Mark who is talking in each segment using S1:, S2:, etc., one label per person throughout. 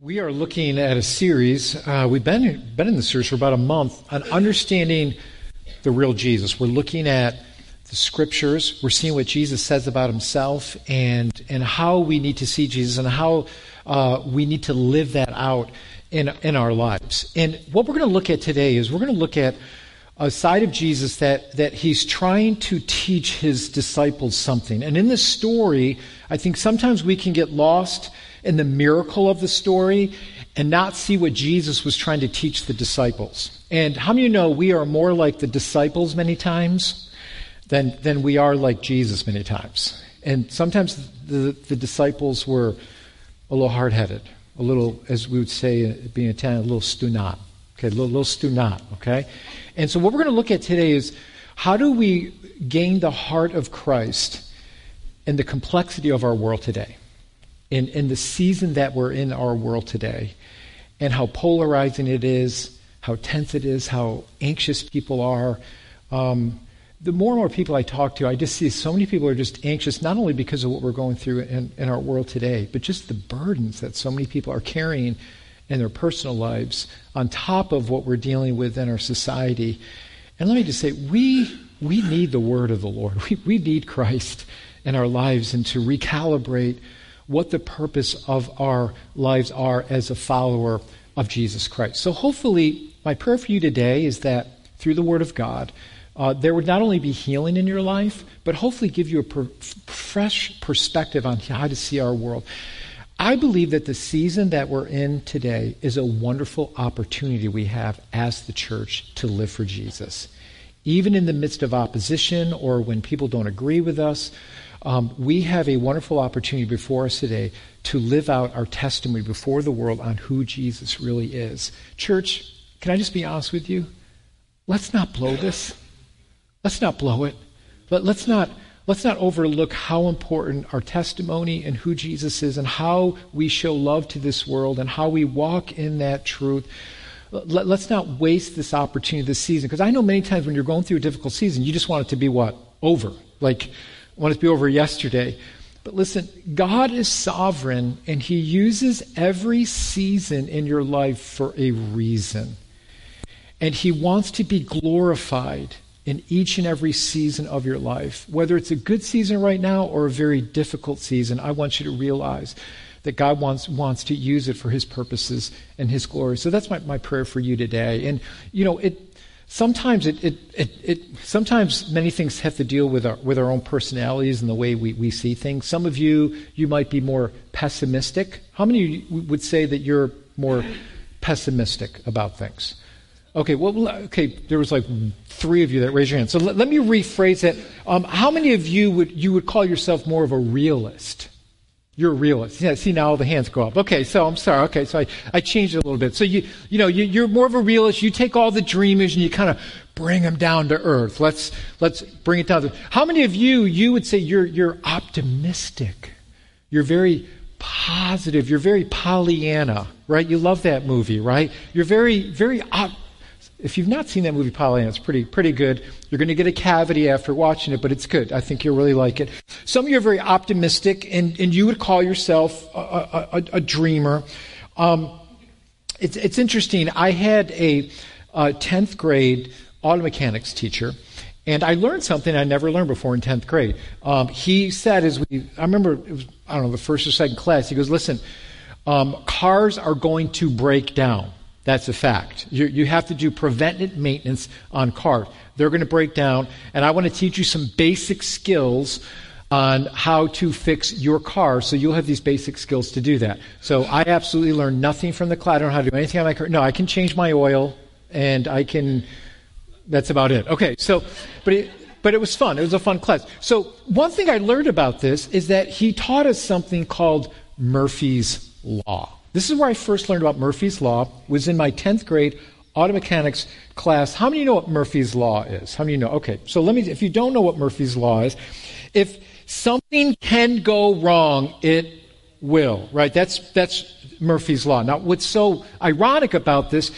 S1: We are looking at a series. Uh, we've been been in the series for about a month on understanding the real Jesus. We're looking at the scriptures. We're seeing what Jesus says about himself and and how we need to see Jesus and how uh, we need to live that out in in our lives. And what we're going to look at today is we're going to look at a side of Jesus that that he's trying to teach his disciples something. And in this story, I think sometimes we can get lost in the miracle of the story and not see what Jesus was trying to teach the disciples. And how many of you know we are more like the disciples many times than, than we are like Jesus many times? And sometimes the, the disciples were a little hard headed, a little, as we would say, being Italian, a little stunat. Okay, a little, little stunat, okay? And so what we're going to look at today is how do we gain the heart of Christ in the complexity of our world today? In, in the season that we're in our world today and how polarizing it is, how tense it is, how anxious people are. Um, the more and more people I talk to, I just see so many people are just anxious, not only because of what we're going through in, in our world today, but just the burdens that so many people are carrying in their personal lives on top of what we're dealing with in our society. And let me just say, we, we need the word of the Lord. We, we need Christ in our lives and to recalibrate what the purpose of our lives are as a follower of Jesus Christ. So, hopefully, my prayer for you today is that through the Word of God, uh, there would not only be healing in your life, but hopefully give you a per- fresh perspective on how to see our world. I believe that the season that we're in today is a wonderful opportunity we have as the church to live for Jesus. Even in the midst of opposition or when people don't agree with us, um, we have a wonderful opportunity before us today to live out our testimony before the world on who Jesus really is. Church, can I just be honest with you? Let's not blow this. Let's not blow it. Let, let's not let's not overlook how important our testimony and who Jesus is and how we show love to this world and how we walk in that truth. Let, us not waste this opportunity this season because I know many times when you're going through a difficult season, you just want it to be what? Over. Like, I want it to be over yesterday. But listen, God is sovereign and He uses every season in your life for a reason. And He wants to be glorified in each and every season of your life. Whether it's a good season right now or a very difficult season, I want you to realize that God wants, wants to use it for His purposes and His glory. So that's my, my prayer for you today. And, you know, it, sometimes it, it, it, it, sometimes many things have to deal with our, with our own personalities and the way we, we see things. Some of you, you might be more pessimistic. How many of you would say that you're more pessimistic about things? Okay, well, okay, there was like three of you that raised your hand. So let, let me rephrase that. Um, how many of you would, you would call yourself more of a realist? You're a realist. Yeah, see now all the hands go up. Okay, so I'm sorry. Okay, so I, I changed it a little bit. So you you know you, you're more of a realist. You take all the dreamers and you kind of bring them down to earth. Let's let's bring it down. To, how many of you you would say you're you're optimistic? You're very positive. You're very Pollyanna, right? You love that movie, right? You're very very op- if you've not seen that movie Pollyanna, it's pretty pretty good. You're going to get a cavity after watching it, but it's good. I think you'll really like it. Some of you are very optimistic, and, and you would call yourself a, a, a dreamer. Um, it's, it's interesting. I had a, a 10th grade auto mechanics teacher, and I learned something I never learned before in 10th grade. Um, he said, as we, I remember, it was, I don't know, the first or second class, he goes, listen, um, cars are going to break down. That's a fact. You, you have to do preventive maintenance on cars. They're going to break down, and I want to teach you some basic skills on how to fix your car so you'll have these basic skills to do that. So I absolutely learned nothing from the class. I don't know how to do anything on my car. No, I can change my oil, and I can. That's about it. Okay, so, but it, but it was fun. It was a fun class. So one thing I learned about this is that he taught us something called Murphy's Law. This is where I first learned about Murphy's Law, was in my 10th grade auto mechanics class. How many know what Murphy's Law is? How many know? Okay, so let me, if you don't know what Murphy's Law is, if something can go wrong, it will, right? That's, that's Murphy's Law. Now, what's so ironic about this,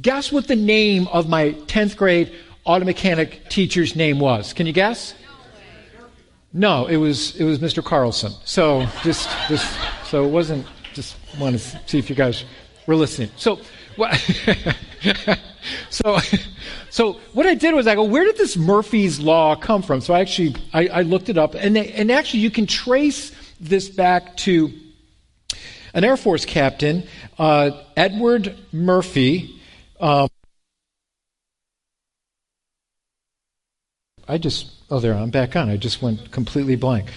S1: guess what the name of my 10th grade auto mechanic teacher's name was? Can you guess? No, it was, it was Mr. Carlson. So just, just, so it wasn't, Just want to see if you guys were listening. So, so, so what I did was I go, where did this Murphy's Law come from? So I actually, I, I looked it up, and, they, and actually you can trace this back to an Air Force captain, uh, Edward Murphy. Um, I just, oh, there, I'm back on. I just went completely blank.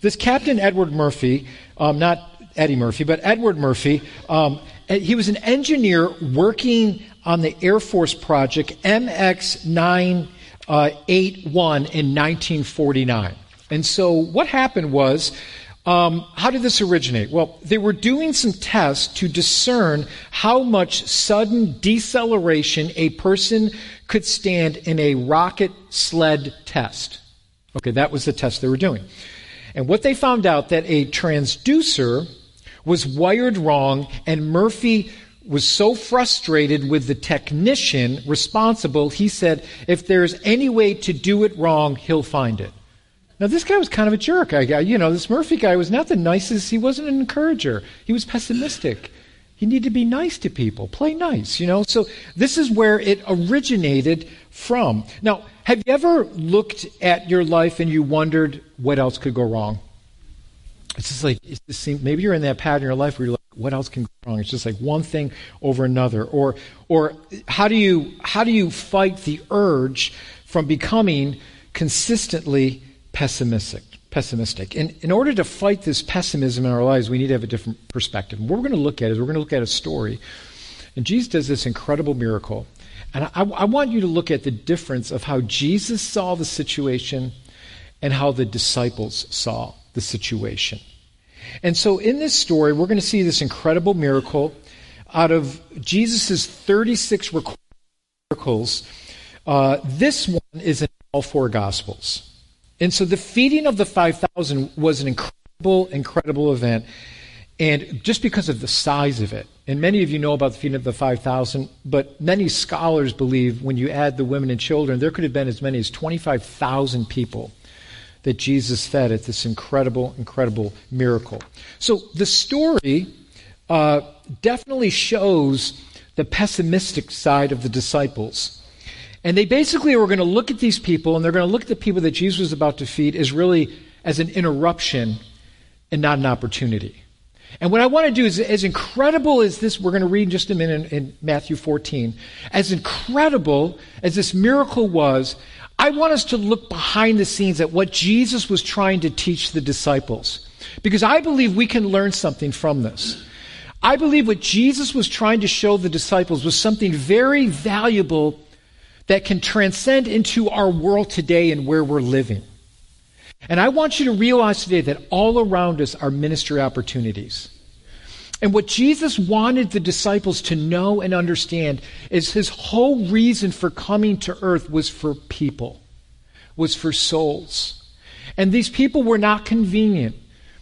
S1: This Captain Edward Murphy, um, not Eddie Murphy, but Edward Murphy, um, he was an engineer working on the Air Force project MX 981 in 1949. And so what happened was um, how did this originate? Well, they were doing some tests to discern how much sudden deceleration a person could stand in a rocket sled test. Okay, that was the test they were doing. And what they found out that a transducer was wired wrong and Murphy was so frustrated with the technician responsible, he said, if there's any way to do it wrong, he'll find it. Now, this guy was kind of a jerk. I, you know, this Murphy guy was not the nicest. He wasn't an encourager. He was pessimistic. He needed to be nice to people, play nice, you know. So this is where it originated from. Now, have you ever looked at your life and you wondered what else could go wrong? It's just like it just seems, maybe you're in that pattern in your life where you're like, what else can go wrong? It's just like one thing over another. Or, or how do you how do you fight the urge from becoming consistently pessimistic. Pessimistic. And in order to fight this pessimism in our lives, we need to have a different perspective. What we're going to look at is we're going to look at a story. And Jesus does this incredible miracle. And I, I want you to look at the difference of how Jesus saw the situation and how the disciples saw the situation. And so in this story, we're going to see this incredible miracle out of Jesus' 36 miracles. Uh, this one is in all four Gospels. And so the feeding of the 5,000 was an incredible, incredible event. And just because of the size of it, and many of you know about the feeding of the 5,000, but many scholars believe when you add the women and children, there could have been as many as 25,000 people that Jesus fed at this incredible, incredible miracle. So the story uh, definitely shows the pessimistic side of the disciples. And they basically were going to look at these people and they're going to look at the people that Jesus was about to feed as really as an interruption and not an opportunity. And what I want to do is, as incredible as this, we're going to read in just a minute in Matthew 14, as incredible as this miracle was, I want us to look behind the scenes at what Jesus was trying to teach the disciples. Because I believe we can learn something from this. I believe what Jesus was trying to show the disciples was something very valuable that can transcend into our world today and where we're living. And I want you to realize today that all around us are ministry opportunities. And what Jesus wanted the disciples to know and understand is his whole reason for coming to earth was for people, was for souls. And these people were not convenient.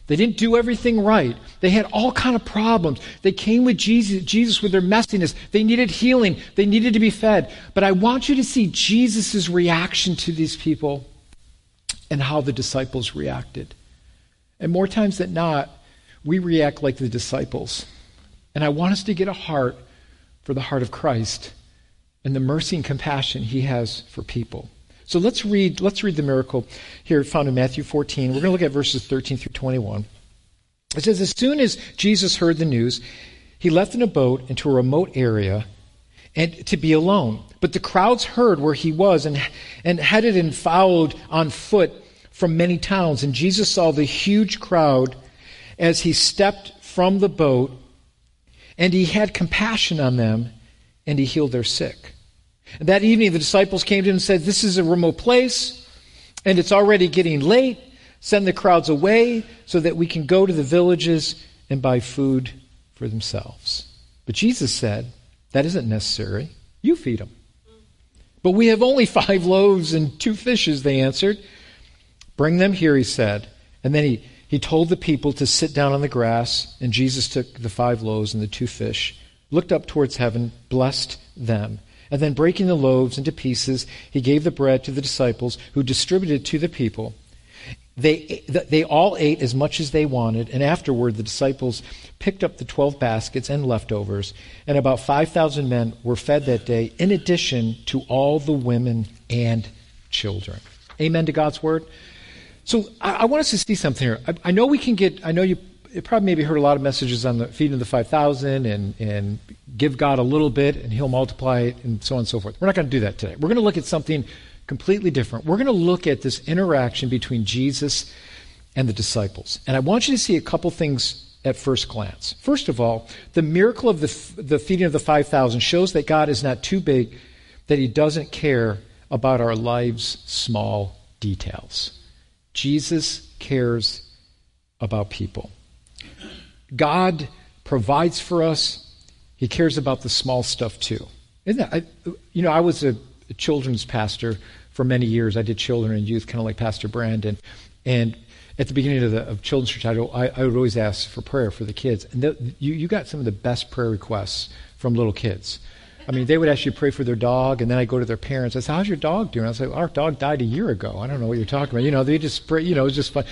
S1: They didn't do everything right. They had all kind of problems. They came with Jesus, Jesus with their messiness. They needed healing. They needed to be fed. But I want you to see Jesus' reaction to these people and how the disciples reacted. And more times than not, we react like the disciples. And I want us to get a heart for the heart of Christ and the mercy and compassion he has for people. So let's read, let's read the miracle here found in Matthew 14. We're going to look at verses 13 through 21. It says, As soon as Jesus heard the news, he left in a boat into a remote area and to be alone. But the crowds heard where he was and, and headed and followed on foot from many towns. And Jesus saw the huge crowd as he stepped from the boat, and he had compassion on them, and he healed their sick. And that evening, the disciples came to him and said, This is a remote place, and it's already getting late. Send the crowds away so that we can go to the villages and buy food for themselves. But Jesus said, That isn't necessary. You feed them. But we have only five loaves and two fishes, they answered. Bring them here, he said. And then he, he told the people to sit down on the grass, and Jesus took the five loaves and the two fish, looked up towards heaven, blessed them and then breaking the loaves into pieces, he gave the bread to the disciples, who distributed it to the people. They, they all ate as much as they wanted, and afterward the disciples picked up the 12 baskets and leftovers, and about 5,000 men were fed that day, in addition to all the women and children. Amen to God's word? So I, I want us to see something here. I, I know we can get, I know you probably maybe heard a lot of messages on the feeding of the 5,000 and, and give God a little bit and he'll multiply it and so on and so forth. We're not going to do that today. We're going to look at something completely different. We're going to look at this interaction between Jesus and the disciples. And I want you to see a couple things at first glance. First of all, the miracle of the, the feeding of the 5,000 shows that God is not too big, that he doesn't care about our lives' small details. Jesus cares about people. God provides for us. He cares about the small stuff too. Isn't that? I, you know, I was a, a, children's pastor for many years. I did children and youth, kind of like Pastor Brandon. And at the beginning of the of children's church, I, I, would always ask for prayer for the kids. And the, you, you got some of the best prayer requests from little kids. I mean, they would actually pray for their dog, and then I go to their parents. I say, "How's your dog doing?" I say, "Our dog died a year ago." I don't know what you're talking about. You know, they just pray. You know, it's just fun.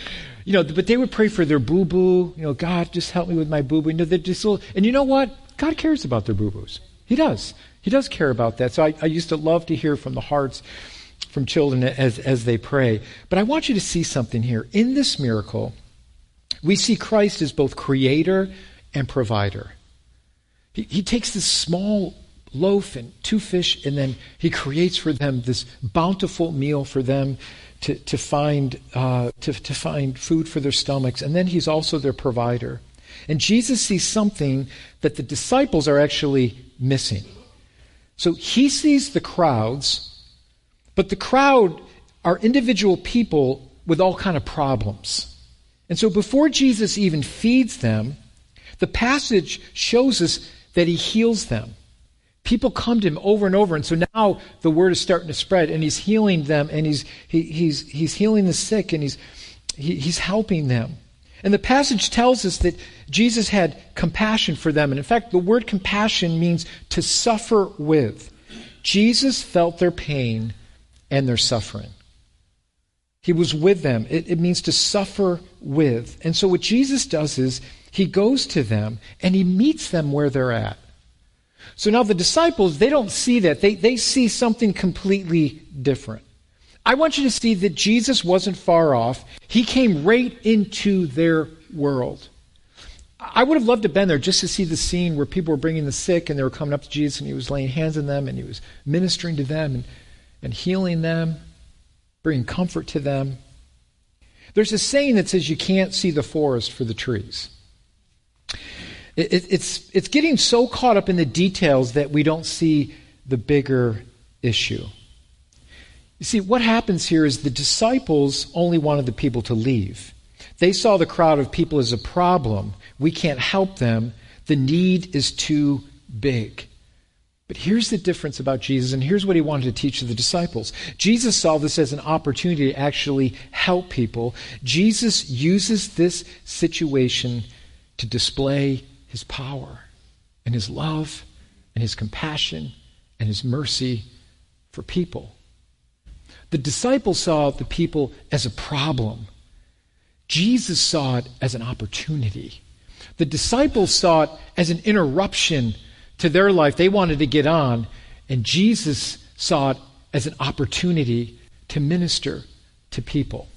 S1: You know, but they would pray for their boo boo. You know, God, just help me with my boo boo. You know, they're just little, and you know what? God cares about their boo boos. He does. He does care about that. So I, I used to love to hear from the hearts from children as as they pray. But I want you to see something here in this miracle. We see Christ as both creator and provider. He, he takes this small loaf and two fish, and then he creates for them this bountiful meal for them to, to, find, uh, to, to find food for their stomachs. And then he's also their provider. And Jesus sees something that the disciples are actually missing. So he sees the crowds, but the crowd are individual people with all kind of problems. And so before Jesus even feeds them, the passage shows us that he heals them. People come to him over and over, and so now the word is starting to spread, and he's healing them, and he's, he, he's, he's healing the sick, and he's, he, he's helping them. And the passage tells us that Jesus had compassion for them. And in fact, the word compassion means to suffer with. Jesus felt their pain and their suffering. He was with them. It, it, means to suffer with. And so what Jesus does is he goes to them and he meets them where they're at. So now the disciples, they don't see that. They, they see something completely different. I want you to see that Jesus wasn't far off. He came right into their world. I would have loved to have been there just to see the scene where people were bringing the sick and they were coming up to Jesus and he was laying hands on them and he was ministering to them and, and healing them, bringing comfort to them. There's a saying that says you can't see the forest for the trees. It, it's, it's getting so caught up in the details that we don't see the bigger issue. You see, what happens here is the disciples only wanted the people to leave. They saw the crowd of people as a problem. We can't help them. The need is too big. But here's the difference about Jesus, and here's what he wanted to teach the disciples. Jesus saw this as an opportunity to actually help people. Jesus uses this situation to display his power and his love and his compassion and his mercy for people. The disciples saw the people as a problem. Jesus saw it as an opportunity. The disciples saw it as an interruption to their life. They wanted to get on, and Jesus saw it as an opportunity to minister to people.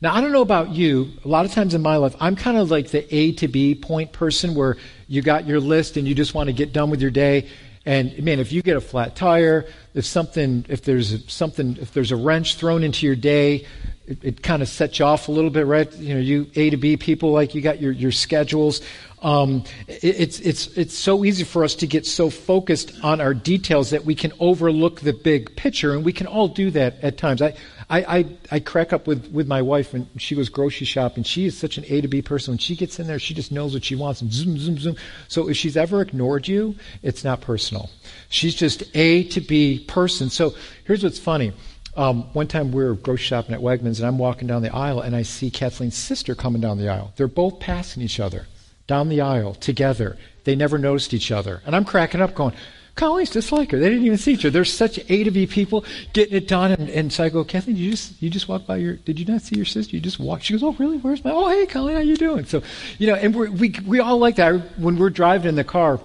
S1: Now, I don't know about you. A lot of times in my life, I'm kind of like the A to B point person where you got your list and you just want to get done with your day. And man, if you get a flat tire, if something, if there's something, if there's a wrench thrown into your day, it, it kind of sets you off a little bit, right? You know, you A to B people, like you got your, your schedules. Um, it, it's, it's, it's so easy for us to get so focused on our details that we can overlook the big picture, and we can all do that at times. I, I, I, I crack up with, with my wife when she goes grocery shopping. She is such an A to B person. When she gets in there, she just knows what she wants and zoom, zoom, zoom. So if she's ever ignored you, it's not personal. She's just A to B person. So here's what's funny. Um, one time we were grocery shopping at Wegmans, and I'm walking down the aisle, and I see Kathleen's sister coming down the aisle. They're both passing each other down the aisle together. They never noticed each other. And I'm cracking up, going, Colleen's just like her. They didn't even see each other. There's such A to B people getting it done. And, and so I go, Kathleen, you just you just walk by your. Did you not see your sister? You just walk. She goes, Oh, really? Where's my? Oh, hey, Colleen, how you doing? So, you know, and we're, we we all like that when we're driving in the car.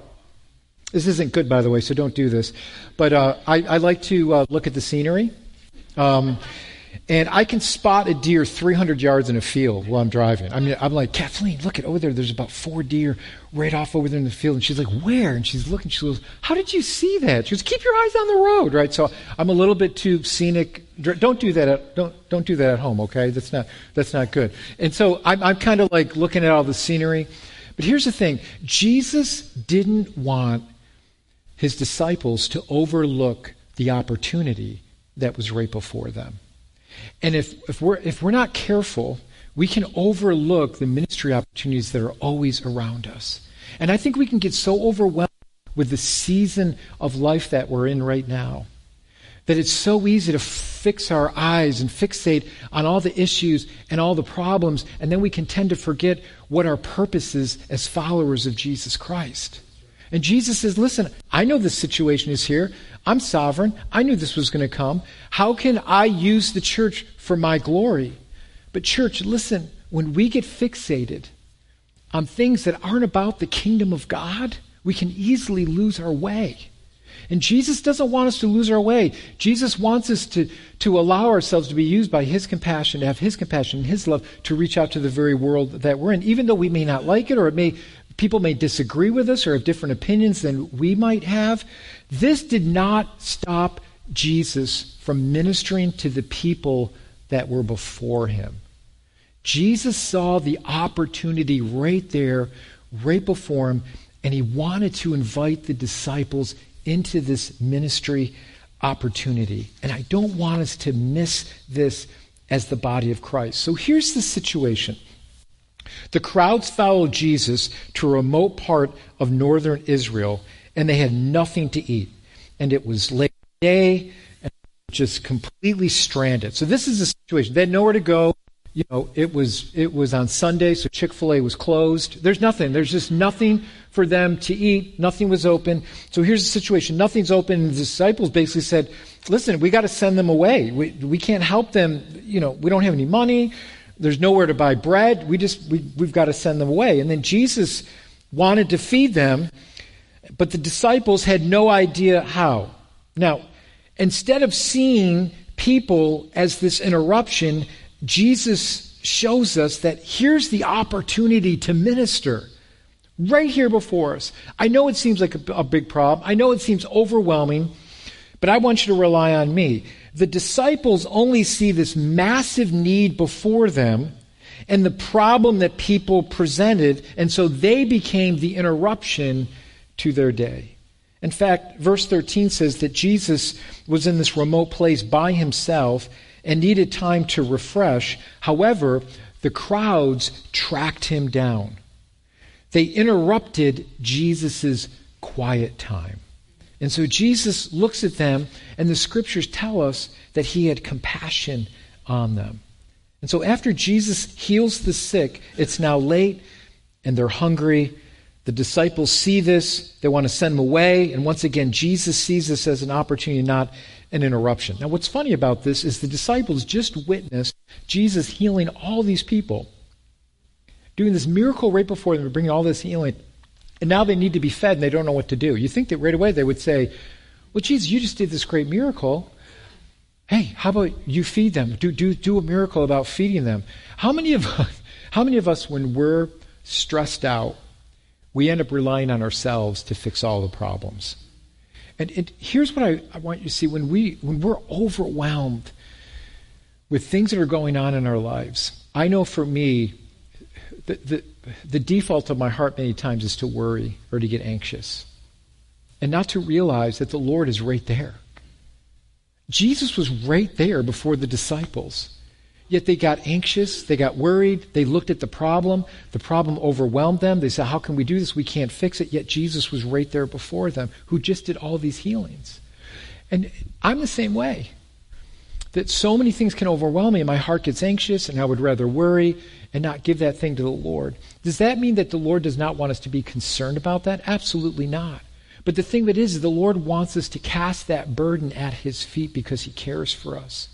S1: This isn't good, by the way, so don't do this. But uh, I, I like to uh, look at the scenery. Um, and I can spot a deer 300 yards in a field while I'm driving. I mean, I'm like, Kathleen, look at over there. There's about four deer right off over there in the field. And she's like, where? And she's looking. She goes, how did you see that? She goes, keep your eyes on the road, right? So I'm a little bit too scenic. Don't do that. At, don't don't do that at home, okay? That's not that's not good. And so I'm I'm kind of like looking at all the scenery. But here's the thing: Jesus didn't want his disciples to overlook the opportunity that was right before them. And if, if, we're, if we're not careful, we can overlook the ministry opportunities that are always around us. And I think we can get so overwhelmed with the season of life that we're in right now that it's so easy to fix our eyes and fixate on all the issues and all the problems, and then we can tend to forget what our purpose is as followers of Jesus Christ. And Jesus says, Listen, I know this situation is here. I'm sovereign. I knew this was going to come. How can I use the church for my glory? But, church, listen, when we get fixated on things that aren't about the kingdom of God, we can easily lose our way. And Jesus doesn't want us to lose our way. Jesus wants us to, to allow ourselves to be used by His compassion, to have His compassion and His love to reach out to the very world that we're in, even though we may not like it or it may people may disagree with us or have different opinions than we might have. This did not stop Jesus from ministering to the people that were before him. Jesus saw the opportunity right there, right before him, and he wanted to invite the disciples into this ministry opportunity. And I don't want us to miss this as the body of Christ. So here's the situation. The crowds followed Jesus to a remote part of northern Israel, and they had nothing to eat. And it was late day, and just completely stranded. So this is the situation. They had nowhere to go. You know, it was it was on Sunday, so Chick Fil A was closed. There's nothing. There's just nothing for them to eat. Nothing was open. So here's the situation. Nothing's open. The disciples basically said, "Listen, we got to send them away. We we can't help them. You know, we don't have any money there's nowhere to buy bread. We just we, we've got to send them away. And then Jesus wanted to feed them, but the disciples had no idea how. Now, instead of seeing people as this interruption, Jesus shows us that here's the opportunity to minister right here before us. I know it seems like a, a big problem. I know it seems overwhelming, but I want you to rely on me. The disciples only see this massive need before them and the problem that people presented, and so they became the interruption to their day. In fact, verse 13 says that Jesus was in this remote place by himself and needed time to refresh. However, the crowds tracked him down. They interrupted Jesus' quiet time. And so Jesus looks at them, and the scriptures tell us that he had compassion on them. And so after Jesus heals the sick, it's now late, and they're hungry. The disciples see this, they want to send them away, and once again, Jesus sees this as an opportunity, not an interruption. Now, what's funny about this is the disciples just witnessed Jesus healing all these people, doing this miracle right before them, bringing all this healing and now they need to be fed and they don't know what to do. You think that right away they would say, Well, Jesus, you just did this great miracle. Hey, how about you feed them? Do, do, do a miracle about feeding them. How many of us, how many of us, when we're stressed out, we end up relying on ourselves to fix all the problems? And, and here's what I, I want you to see when, we, when we're overwhelmed with things that are going on in our lives. I know for me, the, the, the default of my heart many times is to worry or to get anxious and not to realize that the Lord is right there. Jesus was right there before the disciples. Yet they got anxious, they got worried, they looked at the problem, the problem overwhelmed them. They said, How can we do this? We can't fix it. Yet Jesus was right there before them, who just did all these healings. And I'm the same way. That so many things can overwhelm me, and my heart gets anxious, and I would rather worry and not give that thing to the Lord. Does that mean that the Lord does not want us to be concerned about that? Absolutely not. But the thing that is, the Lord wants us to cast that burden at His feet because He cares for us.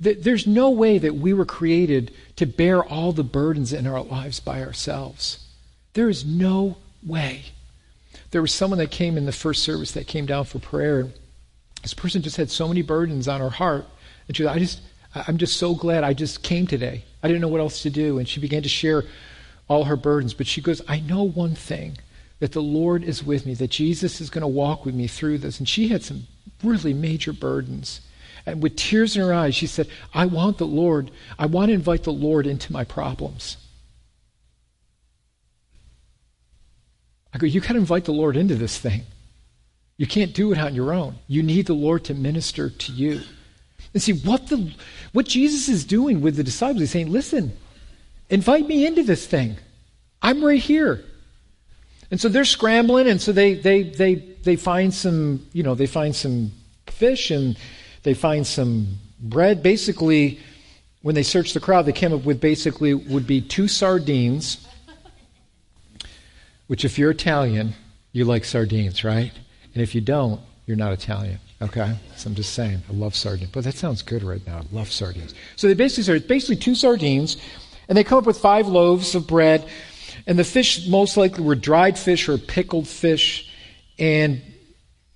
S1: There's no way that we were created to bear all the burdens in our lives by ourselves. There is no way. There was someone that came in the first service that came down for prayer, this person just had so many burdens on her heart. And she said, I just, I'm just so glad I just came today. I didn't know what else to do. And she began to share all her burdens. But she goes, I know one thing that the Lord is with me, that Jesus is going to walk with me through this. And she had some really major burdens. And with tears in her eyes, she said, I want the Lord, I want to invite the Lord into my problems. I go, you got to invite the Lord into this thing. You can't do it on your own. You need the Lord to minister to you. And see, what, the, what Jesus is doing with the disciples, he's saying, listen, invite me into this thing. I'm right here. And so they're scrambling, and so they, they, they, they find some, you know, they find some fish and they find some bread. Basically, when they searched the crowd, they came up with basically would be two sardines, which if you're Italian, you like sardines, right? And if you don't, you're not Italian. Okay? So I'm just saying, I love sardines. But that sounds good right now. I love sardines. So they basically started basically two sardines, and they come up with five loaves of bread, and the fish most likely were dried fish or pickled fish, and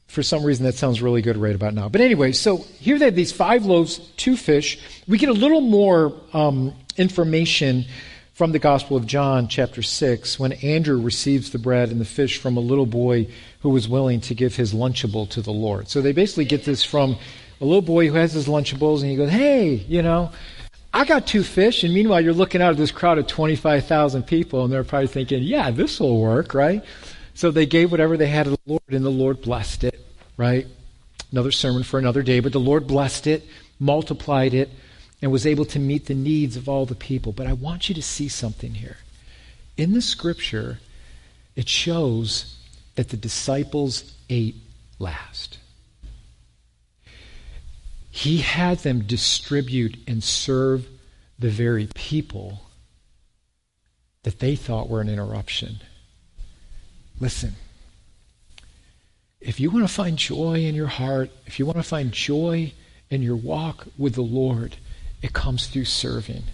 S1: for some reason that sounds really good right about now. But anyway, so here they have these five loaves, two fish. We get a little more um, information from the Gospel of John, chapter 6, when Andrew receives the bread and the fish from a little boy who was willing to give his Lunchable to the Lord. So they basically get this from a little boy who has his Lunchables, and he goes, Hey, you know, I got two fish. And meanwhile, you're looking out at this crowd of 25,000 people, and they're probably thinking, Yeah, this will work, right? So they gave whatever they had to the Lord, and the Lord blessed it, right? Another sermon for another day, but the Lord blessed it, multiplied it, and was able to meet the needs of all the people. But I want you to see something here. In the scripture, it shows that the disciples ate last. He had them distribute and serve the very people that they thought were an interruption. Listen, if you want to find joy in your heart, if you want to find joy in your walk with the Lord, it comes through serving.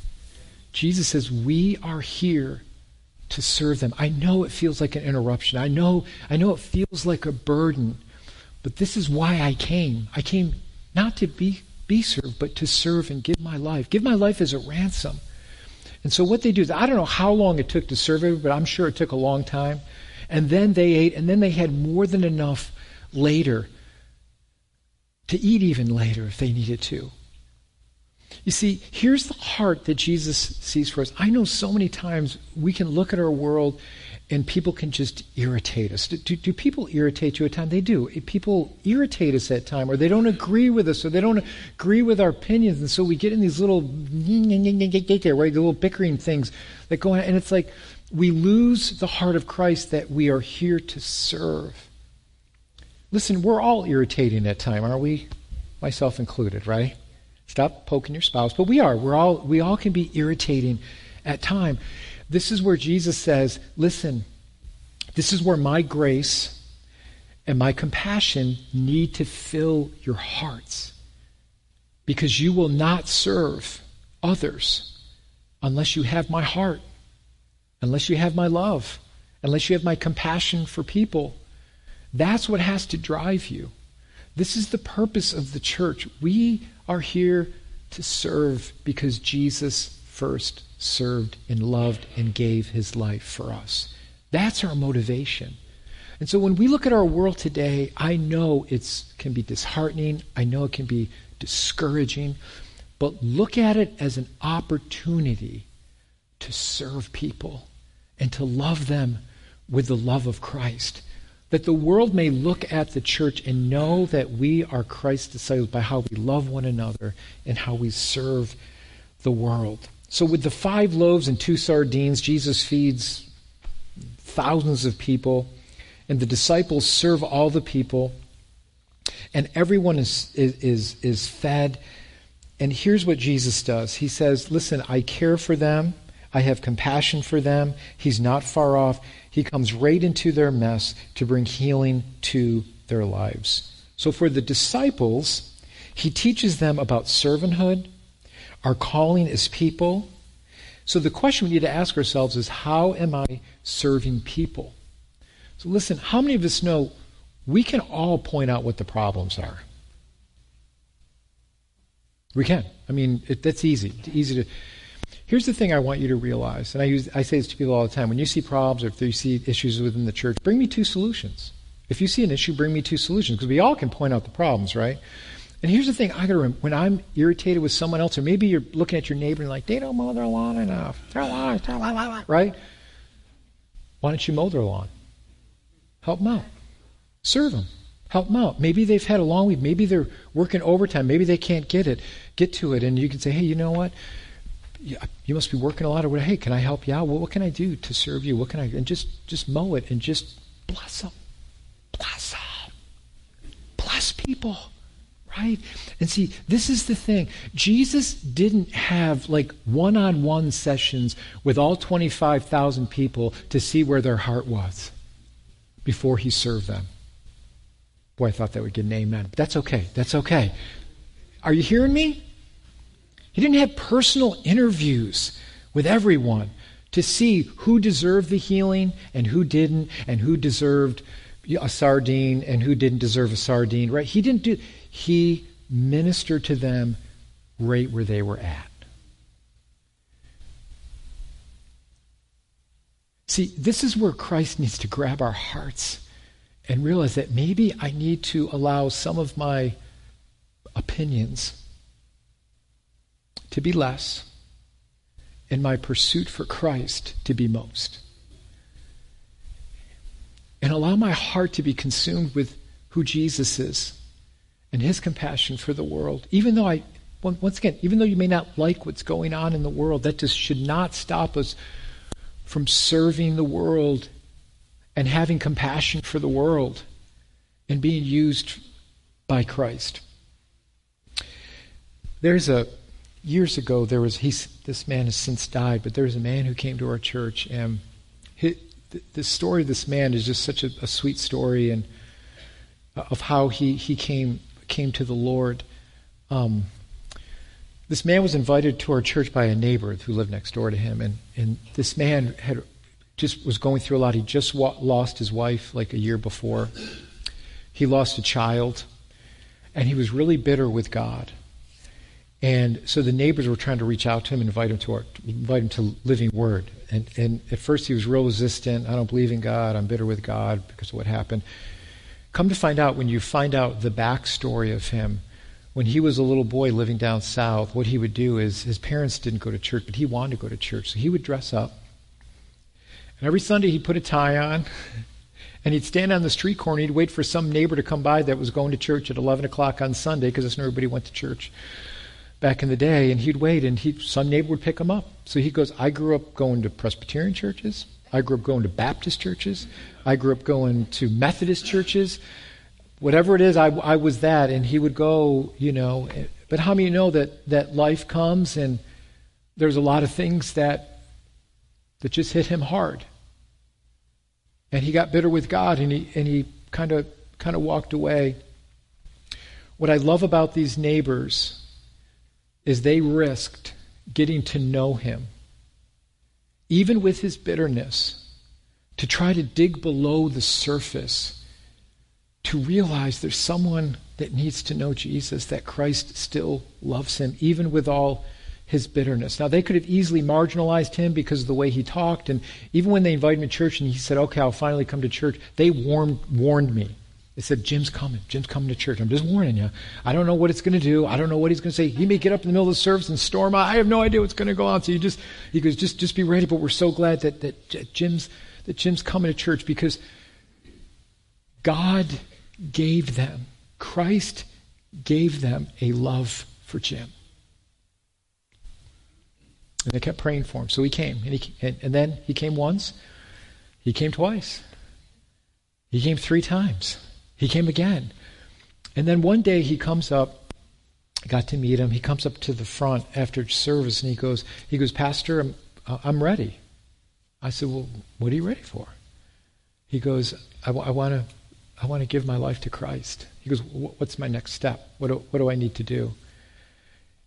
S1: Jesus says, We are here to serve them. I know it feels like an interruption. I know, I know it feels like a burden, but this is why I came. I came not to be, be served, but to serve and give my life. Give my life as a ransom. And so what they do is, I don't know how long it took to serve it, but I'm sure it took a long time. And then they ate, and then they had more than enough later to eat even later if they needed to. You see, here's the heart that Jesus sees for us. I know so many times we can look at our world and people can just irritate us. Do, do, do, people irritate you at times? They do. People irritate us at times, or they don't agree with us, or they don't agree with our opinions, and so we get in these little right, the little bickering things that go on, and it's like we lose the heart of Christ that we are here to serve. Listen, we're all irritating at times, aren't we? Myself included, right? Stop poking your spouse. But we are. We're all we all can be irritating at time. This is where Jesus says, listen, this is where my grace and my compassion need to fill your hearts. Because you will not serve others unless you have my heart, unless you have my love, unless you have my compassion for people. That's what has to drive you. This is the purpose of the church. We are here to serve because Jesus first served and loved and gave his life for us. That's our motivation. And so when we look at our world today, I know it can be disheartening, I know it can be discouraging, but look at it as an opportunity to serve people and to love them with the love of Christ that the world may look at the church and know that we are Christ's disciples by how we love one another and how we serve the world. So, with the five loaves and two sardines, Jesus feeds thousands of people, and the disciples serve all the people, and everyone is, is, is fed. And here's what Jesus does He says, Listen, I care for them. I have compassion for them. He's not far off. He comes right into their mess to bring healing to their lives. So for the disciples, he teaches them about servanthood, our calling as people. So the question we need to ask ourselves is how am I serving people? So listen, how many of us know we can all point out what the problems are? We can. I mean, it, that's easy. It's easy to. Here's the thing I want you to realize, and I use I say this to people all the time. When you see problems or if you see issues within the church, bring me two solutions. If you see an issue, bring me two solutions because we all can point out the problems, right? And here's the thing I gotta remember when I'm irritated with someone else, or maybe you're looking at your neighbor and like, they don't mow their lawn enough. Lawn, their lawn, right? Why don't you mow their lawn? Help them out. Serve them. Help them out. Maybe they've had a long week. Maybe they're working overtime. Maybe they can't get it, get to it. And you can say, hey, you know what? You must be working a lot. Or hey, can I help you out? Well, what can I do to serve you? What can I? And just just mow it and just bless them, bless them, bless people right? And see, this is the thing. Jesus didn't have like one on one sessions with all 25,000 people to see where their heart was before he served them. Boy, I thought that would get an amen. That's okay. That's okay. Are you hearing me? He didn't have personal interviews with everyone to see who deserved the healing and who didn't, and who deserved a sardine and who didn't deserve a sardine, right? He didn't do he ministered to them right where they were at. See, this is where Christ needs to grab our hearts and realize that maybe I need to allow some of my opinions to be less and my pursuit for Christ to be most. And allow my heart to be consumed with who Jesus is and his compassion for the world. Even though I, once again, even though you may not like what's going on in the world, that just should not stop us from serving the world and having compassion for the world and being used by Christ. There's a years ago there was he's this man has since died, but there was a man who came to our church and he, the, the story of this man is just such a, a sweet story and uh, of how he, he came came to the Lord. Um, this man was invited to our church by a neighbor who lived next door to him, and, and this man had just was going through a lot. He just wa- lost his wife like a year before. He lost a child, and he was really bitter with God. And so the neighbors were trying to reach out to him and invite him to our, invite him to Living Word. And, and at first he was real resistant. I don't believe in God. I'm bitter with God because of what happened. Come to find out, when you find out the backstory of him, when he was a little boy living down south, what he would do is his parents didn't go to church, but he wanted to go to church. So he would dress up. And every Sunday he'd put a tie on. And he'd stand on the street corner. He'd wait for some neighbor to come by that was going to church at 11 o'clock on Sunday because that's when everybody went to church back in the day. And he'd wait, and he some neighbor would pick him up. So he goes, I grew up going to Presbyterian churches. I grew up going to Baptist churches. I grew up going to Methodist churches. Whatever it is, I, I was that. And he would go, you know. But how many know that, that life comes and there's a lot of things that, that just hit him hard? And he got bitter with God and he, and he kind of kind of walked away. What I love about these neighbors is they risked getting to know him, even with his bitterness to try to dig below the surface, to realize there's someone that needs to know Jesus, that Christ still loves him, even with all his bitterness. Now, they could have easily marginalized him because of the way he talked, and even when they invited him to church and he said, Okay, I'll finally come to church, they warned, warned me. They said, Jim's coming. Jim's coming to church. I'm just warning you. I don't know what it's going to do. I don't know what he's going to say. He may get up in the middle of the service and storm. out. I have no idea what's going to go on. So you just, he goes, just, just be ready. But we're so glad that, that Jim's that Jim's coming to church because God gave them, Christ gave them a love for Jim. And they kept praying for him. So he came. And, he, and, and then he came once. He came twice. He came three times. He came again. And then one day he comes up, got to meet him. He comes up to the front after service and he goes, he goes, Pastor, I'm, I'm ready. I said, Well, what are you ready for? He goes, I, w- I want to I want to give my life to Christ. He goes, What's my next step? What do, what do I need to do?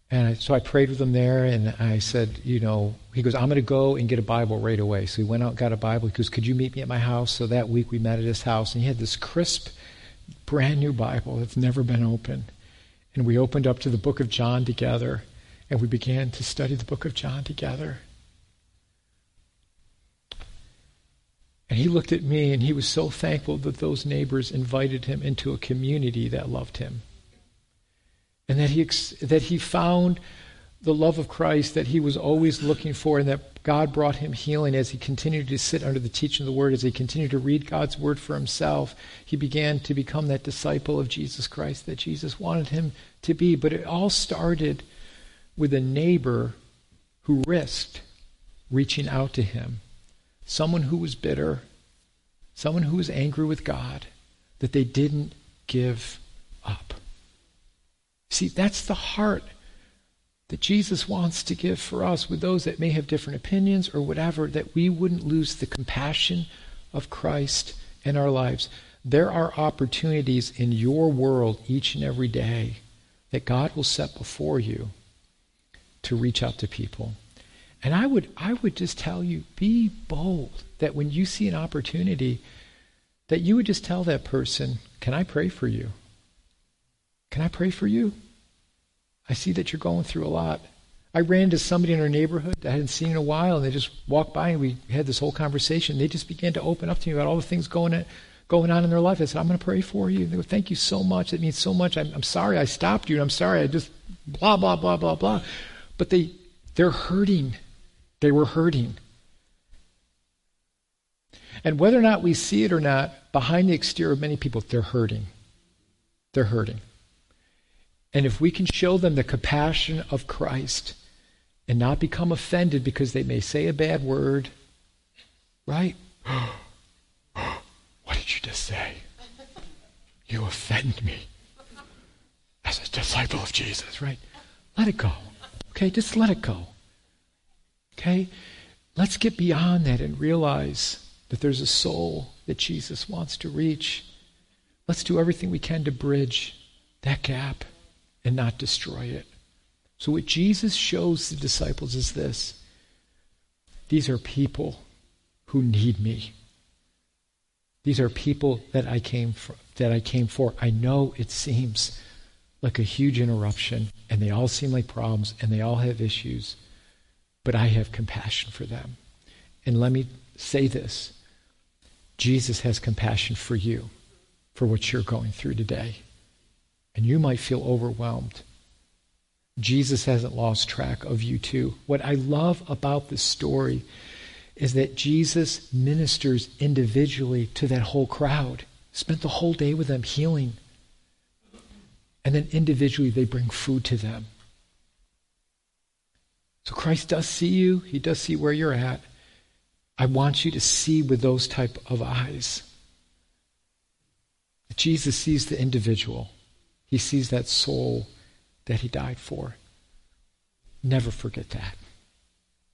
S1: And I, so I prayed with him there, and I said, You know, he goes, I'm going to go and get a Bible right away. So he went out got a Bible. He goes, Could you meet me at my house? So that week we met at his house, and he had this crisp, brand new Bible that's never been opened. And we opened up to the book of John together, and we began to study the book of John together. And he looked at me and he was so thankful that those neighbors invited him into a community that loved him. And that he, that he found the love of Christ that he was always looking for, and that God brought him healing as he continued to sit under the teaching of the Word, as he continued to read God's Word for himself. He began to become that disciple of Jesus Christ that Jesus wanted him to be. But it all started with a neighbor who risked reaching out to him someone who was bitter, someone who was angry with God, that they didn't give up. See, that's the heart that Jesus wants to give for us with those that may have different opinions or whatever, that we wouldn't lose the compassion of Christ in our lives. There are opportunities in your world each and every day that God will set before you to reach out to people. And I would, I would just tell you be bold that when you see an opportunity, that you would just tell that person, Can I pray for you? Can I pray for you? I see that you're going through a lot. I ran into somebody in our neighborhood that I hadn't seen in a while, and they just walked by and we had this whole conversation. They just began to open up to me about all the things going on, going on in their life. I said, I'm going to pray for you. They go, Thank you so much. It means so much. I'm, I'm sorry I stopped you, and I'm sorry I just blah, blah, blah, blah, blah. But they, they're hurting. They were hurting. And whether or not we see it or not, behind the exterior of many people, they're hurting. They're hurting. And if we can show them the compassion of Christ and not become offended because they may say a bad word, right? what did you just say? You offend me as a disciple of Jesus, right? Let it go. Okay, just let it go. Okay? Let's get beyond that and realize that there's a soul that Jesus wants to reach. Let's do everything we can to bridge that gap and not destroy it. So, what Jesus shows the disciples is this these are people who need me. These are people that I came for, that I came for. I know it seems like a huge interruption and they all seem like problems and they all have issues but I have compassion for them. And let me say this Jesus has compassion for you, for what you're going through today. And you might feel overwhelmed. Jesus hasn't lost track of you, too. What I love about this story is that Jesus ministers individually to that whole crowd. Spent the whole day with them healing. And then individually they bring food to them. So Christ does see you. He does see where you're at. I want you to see with those type of eyes. Jesus sees the individual. He sees that soul that he died for. Never forget that.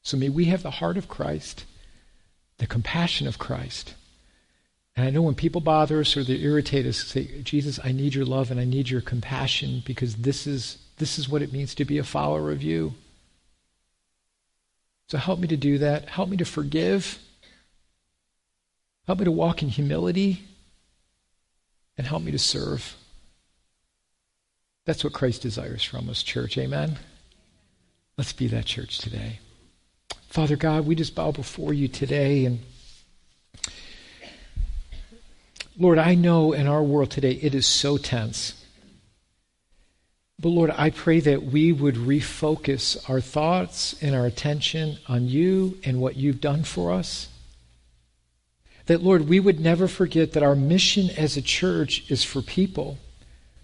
S1: So may we have the heart of Christ, the compassion of Christ. And I know when people bother us or they irritate us, say, Jesus, I need your love and I need your compassion because this is this is what it means to be a follower of you. So help me to do that. Help me to forgive. Help me to walk in humility. And help me to serve. That's what Christ desires from us, church. Amen? Let's be that church today. Father God, we just bow before you today. And Lord, I know in our world today it is so tense. But Lord, I pray that we would refocus our thoughts and our attention on you and what you've done for us. That, Lord, we would never forget that our mission as a church is for people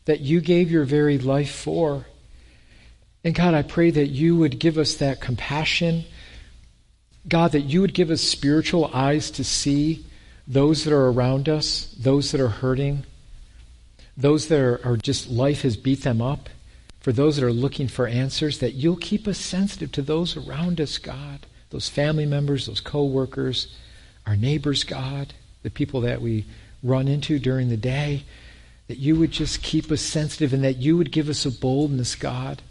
S1: that you gave your very life for. And God, I pray that you would give us that compassion. God, that you would give us spiritual eyes to see those that are around us, those that are hurting, those that are, are just life has beat them up for those that are looking for answers, that you'll keep us sensitive to those around us, God, those family members, those co workers, our neighbors, God, the people that we run into during the day, that you would just keep us sensitive and that you would give us a boldness, God,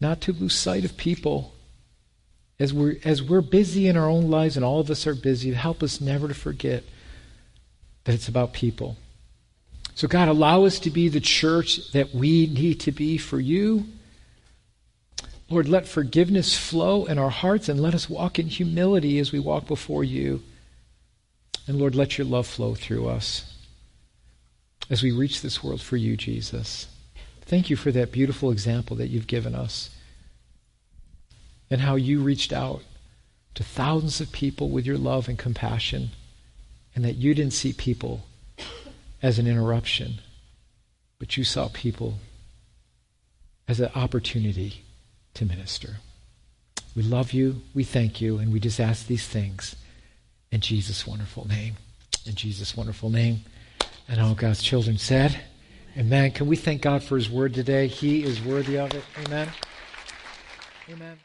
S1: not to lose sight of people. As we're, as we're busy in our own lives, and all of us are busy, help us never to forget that it's about people. So, God, allow us to be the church that we need to be for you. Lord, let forgiveness flow in our hearts and let us walk in humility as we walk before you. And Lord, let your love flow through us as we reach this world for you, Jesus. Thank you for that beautiful example that you've given us and how you reached out to thousands of people with your love and compassion, and that you didn't see people as an interruption, but you saw people as an opportunity to minister. We love you, we thank you, and we just ask these things in Jesus' wonderful name. In Jesus' wonderful name. And all God's children said, Amen. Can we thank God for his word today? He is worthy of it. Amen. Amen.